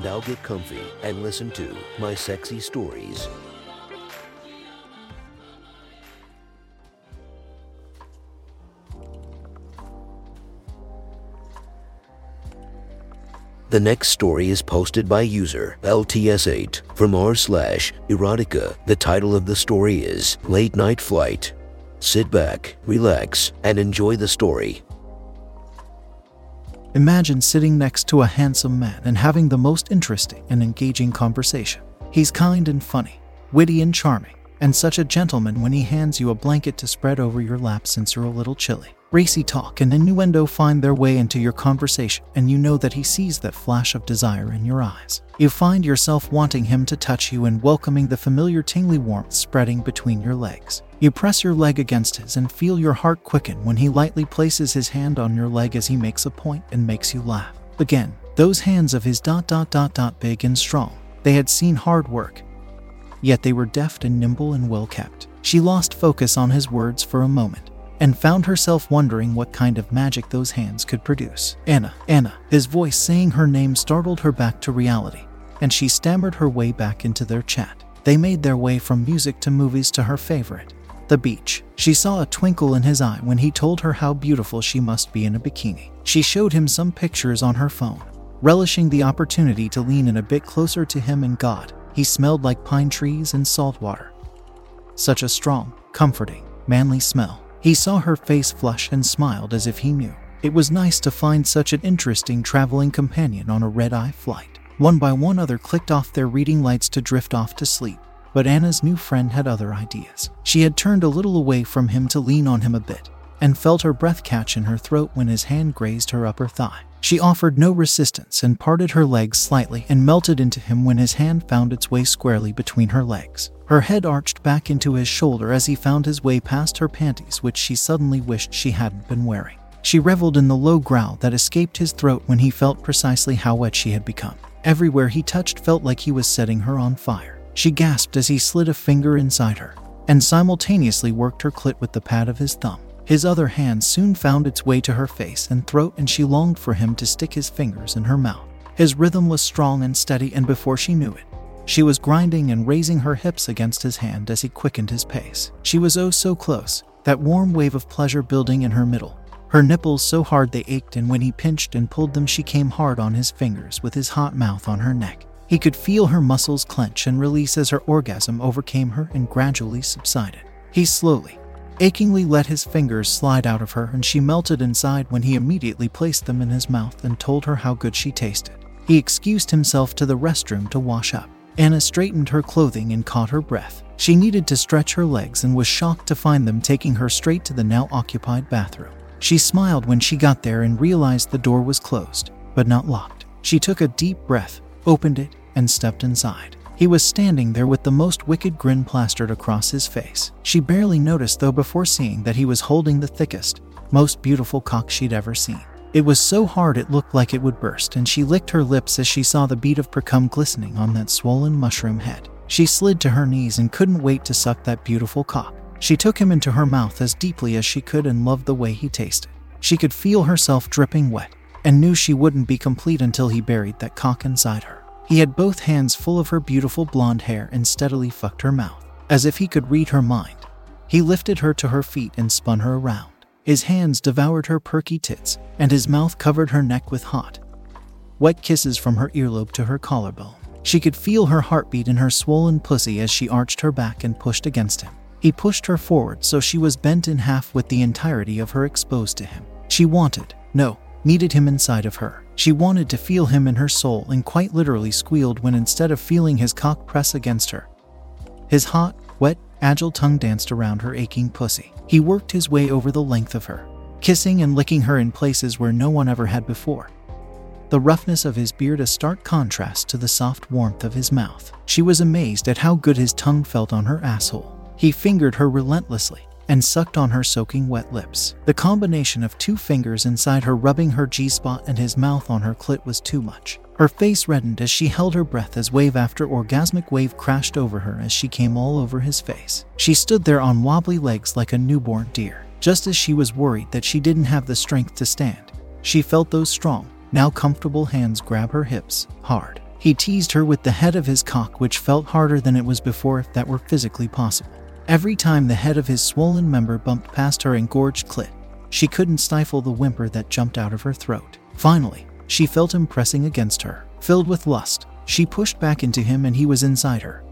Now get comfy and listen to my sexy stories. The next story is posted by user LTS8 from r slash erotica. The title of the story is Late Night Flight. Sit back, relax, and enjoy the story. Imagine sitting next to a handsome man and having the most interesting and engaging conversation. He's kind and funny, witty and charming, and such a gentleman when he hands you a blanket to spread over your lap since you're a little chilly. Racy talk and innuendo find their way into your conversation, and you know that he sees that flash of desire in your eyes. You find yourself wanting him to touch you and welcoming the familiar tingly warmth spreading between your legs. You press your leg against his and feel your heart quicken when he lightly places his hand on your leg as he makes a point and makes you laugh. Again, those hands of his dot dot dot dot big and strong. They had seen hard work, yet they were deft and nimble and well kept. She lost focus on his words for a moment and found herself wondering what kind of magic those hands could produce. Anna, Anna, his voice saying her name startled her back to reality, and she stammered her way back into their chat. They made their way from music to movies to her favorite, the beach. She saw a twinkle in his eye when he told her how beautiful she must be in a bikini. She showed him some pictures on her phone, relishing the opportunity to lean in a bit closer to him and God. He smelled like pine trees and salt water. Such a strong, comforting, manly smell. He saw her face flush and smiled as if he knew. It was nice to find such an interesting traveling companion on a red eye flight. One by one, other clicked off their reading lights to drift off to sleep. But Anna's new friend had other ideas. She had turned a little away from him to lean on him a bit, and felt her breath catch in her throat when his hand grazed her upper thigh. She offered no resistance and parted her legs slightly and melted into him when his hand found its way squarely between her legs. Her head arched back into his shoulder as he found his way past her panties, which she suddenly wished she hadn't been wearing. She reveled in the low growl that escaped his throat when he felt precisely how wet she had become. Everywhere he touched felt like he was setting her on fire. She gasped as he slid a finger inside her and simultaneously worked her clit with the pad of his thumb. His other hand soon found its way to her face and throat, and she longed for him to stick his fingers in her mouth. His rhythm was strong and steady, and before she knew it, she was grinding and raising her hips against his hand as he quickened his pace. She was oh so close, that warm wave of pleasure building in her middle. Her nipples so hard they ached, and when he pinched and pulled them, she came hard on his fingers with his hot mouth on her neck. He could feel her muscles clench and release as her orgasm overcame her and gradually subsided. He slowly, achingly let his fingers slide out of her, and she melted inside when he immediately placed them in his mouth and told her how good she tasted. He excused himself to the restroom to wash up. Anna straightened her clothing and caught her breath. She needed to stretch her legs and was shocked to find them taking her straight to the now occupied bathroom. She smiled when she got there and realized the door was closed, but not locked. She took a deep breath, opened it, and stepped inside. He was standing there with the most wicked grin plastered across his face. She barely noticed, though, before seeing that he was holding the thickest, most beautiful cock she'd ever seen. It was so hard it looked like it would burst, and she licked her lips as she saw the bead of precum glistening on that swollen mushroom head. She slid to her knees and couldn't wait to suck that beautiful cock. She took him into her mouth as deeply as she could and loved the way he tasted. She could feel herself dripping wet and knew she wouldn't be complete until he buried that cock inside her. He had both hands full of her beautiful blonde hair and steadily fucked her mouth, as if he could read her mind. He lifted her to her feet and spun her around. His hands devoured her perky tits, and his mouth covered her neck with hot, wet kisses from her earlobe to her collarbone. She could feel her heartbeat in her swollen pussy as she arched her back and pushed against him. He pushed her forward so she was bent in half with the entirety of her exposed to him. She wanted, no, needed him inside of her. She wanted to feel him in her soul and quite literally squealed when instead of feeling his cock press against her, his hot, wet, agile tongue danced around her aching pussy. He worked his way over the length of her, kissing and licking her in places where no one ever had before. the roughness of his beard a stark contrast to the soft warmth of his mouth. She was amazed at how good his tongue felt on her asshole. He fingered her relentlessly and sucked on her soaking wet lips. The combination of two fingers inside her rubbing her G spot and his mouth on her clit was too much. Her face reddened as she held her breath as wave after orgasmic wave crashed over her as she came all over his face. She stood there on wobbly legs like a newborn deer, just as she was worried that she didn't have the strength to stand. She felt those strong, now comfortable hands grab her hips, hard. He teased her with the head of his cock, which felt harder than it was before if that were physically possible. Every time the head of his swollen member bumped past her engorged clit, she couldn't stifle the whimper that jumped out of her throat. Finally, she felt him pressing against her. Filled with lust, she pushed back into him and he was inside her,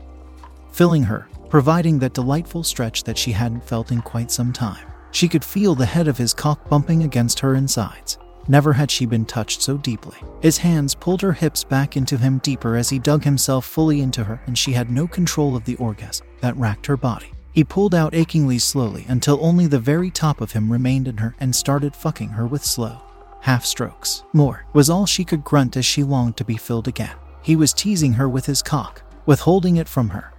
filling her, providing that delightful stretch that she hadn't felt in quite some time. She could feel the head of his cock bumping against her insides. Never had she been touched so deeply. His hands pulled her hips back into him deeper as he dug himself fully into her, and she had no control of the orgasm that racked her body. He pulled out achingly slowly until only the very top of him remained in her and started fucking her with slow, half strokes. More was all she could grunt as she longed to be filled again. He was teasing her with his cock, withholding it from her,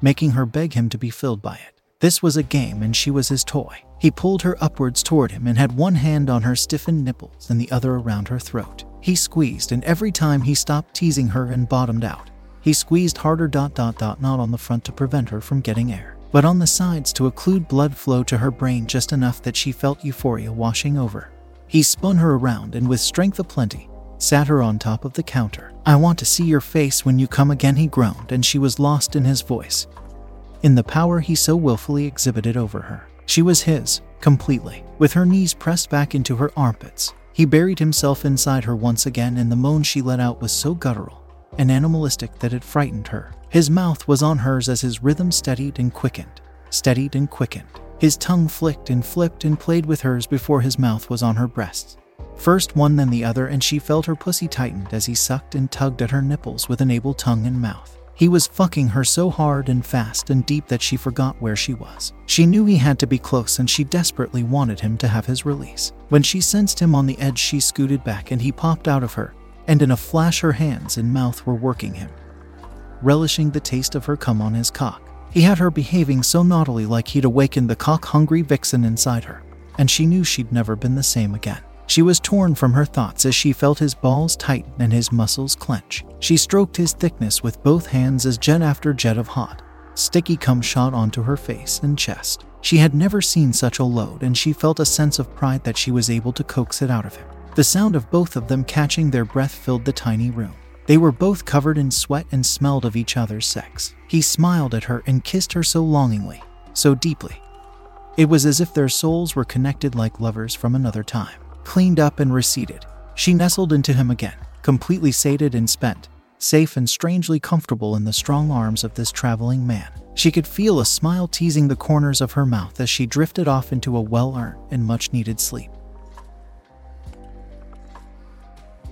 making her beg him to be filled by it. This was a game and she was his toy. He pulled her upwards toward him and had one hand on her stiffened nipples and the other around her throat. He squeezed, and every time he stopped teasing her and bottomed out, he squeezed harder. Dot dot dot. Not on the front to prevent her from getting air, but on the sides to occlude blood flow to her brain just enough that she felt euphoria washing over. He spun her around and, with strength aplenty, sat her on top of the counter. I want to see your face when you come again, he groaned, and she was lost in his voice in the power he so willfully exhibited over her. She was his, completely. With her knees pressed back into her armpits, he buried himself inside her once again, and the moan she let out was so guttural and animalistic that it frightened her. His mouth was on hers as his rhythm steadied and quickened, steadied and quickened. His tongue flicked and flipped and played with hers before his mouth was on her breasts. First one, then the other, and she felt her pussy tightened as he sucked and tugged at her nipples with an able tongue and mouth. He was fucking her so hard and fast and deep that she forgot where she was. She knew he had to be close and she desperately wanted him to have his release. When she sensed him on the edge, she scooted back and he popped out of her, and in a flash, her hands and mouth were working him, relishing the taste of her cum on his cock. He had her behaving so naughtily like he'd awakened the cock hungry vixen inside her, and she knew she'd never been the same again. She was torn from her thoughts as she felt his balls tighten and his muscles clench. She stroked his thickness with both hands as jet after jet of hot, sticky cum shot onto her face and chest. She had never seen such a load, and she felt a sense of pride that she was able to coax it out of him. The sound of both of them catching their breath filled the tiny room. They were both covered in sweat and smelled of each other's sex. He smiled at her and kissed her so longingly, so deeply. It was as if their souls were connected like lovers from another time cleaned up and receded. She nestled into him again, completely sated and spent, safe and strangely comfortable in the strong arms of this traveling man. She could feel a smile teasing the corners of her mouth as she drifted off into a well earned and much needed sleep.